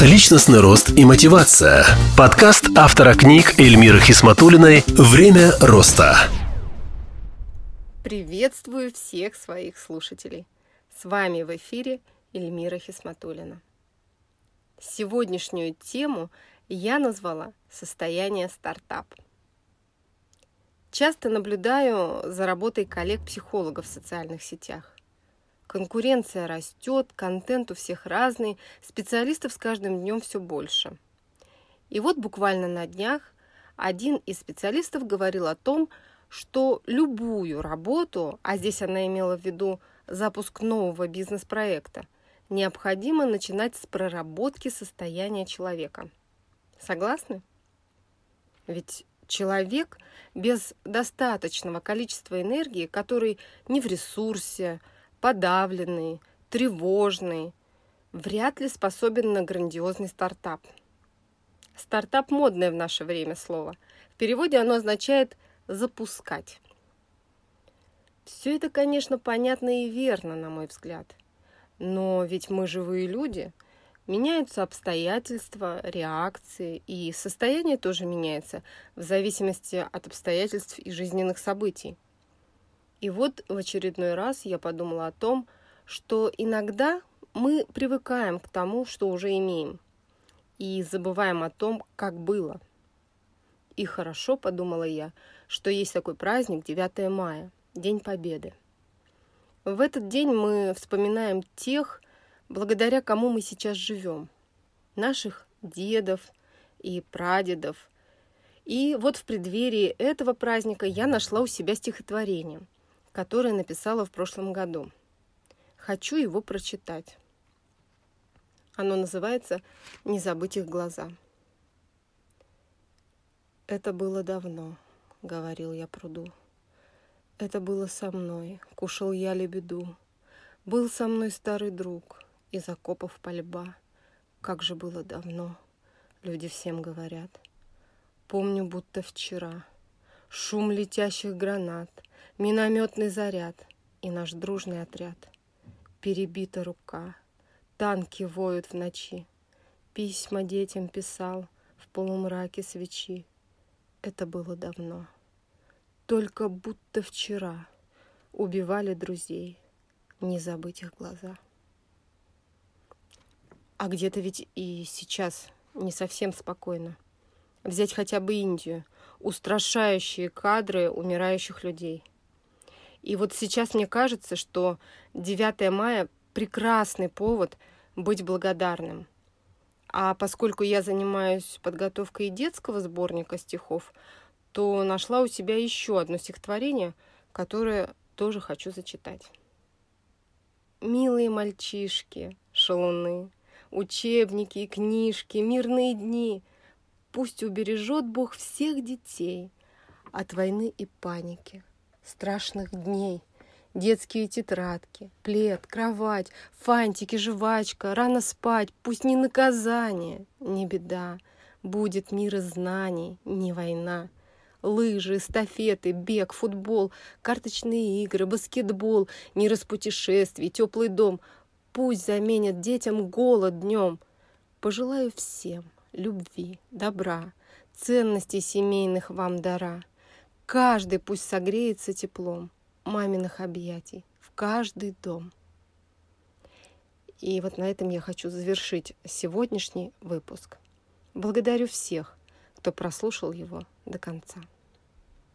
Личностный рост и мотивация. Подкаст автора книг Эльмиры Хисматулиной «Время роста». Приветствую всех своих слушателей. С вами в эфире Эльмира Хисматулина. Сегодняшнюю тему я назвала «Состояние стартап». Часто наблюдаю за работой коллег-психологов в социальных сетях. Конкуренция растет, контент у всех разный, специалистов с каждым днем все больше. И вот буквально на днях один из специалистов говорил о том, что любую работу, а здесь она имела в виду запуск нового бизнес-проекта, необходимо начинать с проработки состояния человека. Согласны? Ведь человек без достаточного количества энергии, который не в ресурсе, подавленный, тревожный, вряд ли способен на грандиозный стартап. Стартап – модное в наше время слово. В переводе оно означает «запускать». Все это, конечно, понятно и верно, на мой взгляд. Но ведь мы живые люди. Меняются обстоятельства, реакции, и состояние тоже меняется в зависимости от обстоятельств и жизненных событий. И вот в очередной раз я подумала о том, что иногда мы привыкаем к тому, что уже имеем, и забываем о том, как было. И хорошо, подумала я, что есть такой праздник 9 мая, День Победы. В этот день мы вспоминаем тех, благодаря кому мы сейчас живем, наших дедов и прадедов. И вот в преддверии этого праздника я нашла у себя стихотворение – которое написала в прошлом году. Хочу его прочитать. Оно называется «Не забыть их глаза». «Это было давно», — говорил я пруду. «Это было со мной, кушал я лебеду. Был со мной старый друг, из окопов пальба. Как же было давно, люди всем говорят. Помню, будто вчера. Шум летящих гранат — минометный заряд и наш дружный отряд. Перебита рука, танки воют в ночи. Письма детям писал в полумраке свечи. Это было давно. Только будто вчера убивали друзей, не забыть их глаза. А где-то ведь и сейчас не совсем спокойно. Взять хотя бы Индию, устрашающие кадры умирающих людей – и вот сейчас мне кажется, что 9 мая прекрасный повод быть благодарным. А поскольку я занимаюсь подготовкой детского сборника стихов, то нашла у себя еще одно стихотворение, которое тоже хочу зачитать. Милые мальчишки, шалуны, учебники и книжки, мирные дни, пусть убережет Бог всех детей от войны и паники – страшных дней. Детские тетрадки, плед, кровать, фантики, жвачка, рано спать, пусть не наказание, не беда. Будет мир знаний, не война. Лыжи, эстафеты, бег, футбол, карточные игры, баскетбол, мир из путешествий, теплый дом. Пусть заменят детям голод днем. Пожелаю всем любви, добра, ценностей семейных вам дара — Каждый пусть согреется теплом маминых объятий в каждый дом. И вот на этом я хочу завершить сегодняшний выпуск. Благодарю всех, кто прослушал его до конца.